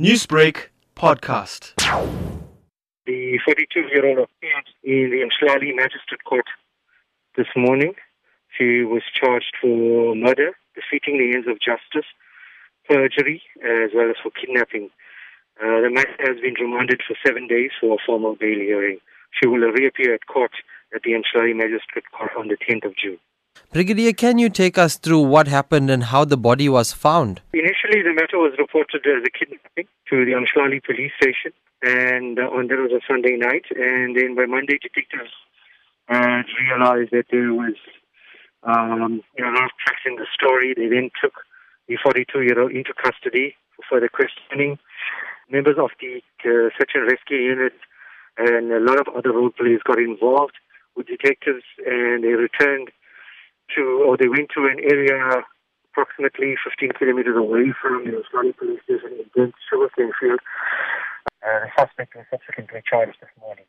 Newsbreak podcast. The 42-year-old appeared in the Mhlali Magistrate Court this morning. She was charged for murder, defeating the ends of justice, perjury, as well as for kidnapping. Uh, the matter has been remanded for seven days for a formal bail hearing. She will reappear at court at the Mhlali Magistrate Court on the 10th of June. Brigadier, can you take us through what happened and how the body was found? Initially, the matter was reported as a kidnapping to the Mhlali police station, and uh, on that was a Sunday night. And then by Monday, detectives uh, realized that there was um, you know, a lot of cracks in the story. They then took the 42-year-old into custody for further questioning. Members of the uh, search and rescue unit and a lot of other role players got involved with detectives, and they returned to, or they went to an area approximately 15 kilometers away from the Mhlali police station in Dent Sugarcane Field. Uh, the suspect was subsequently charged this morning.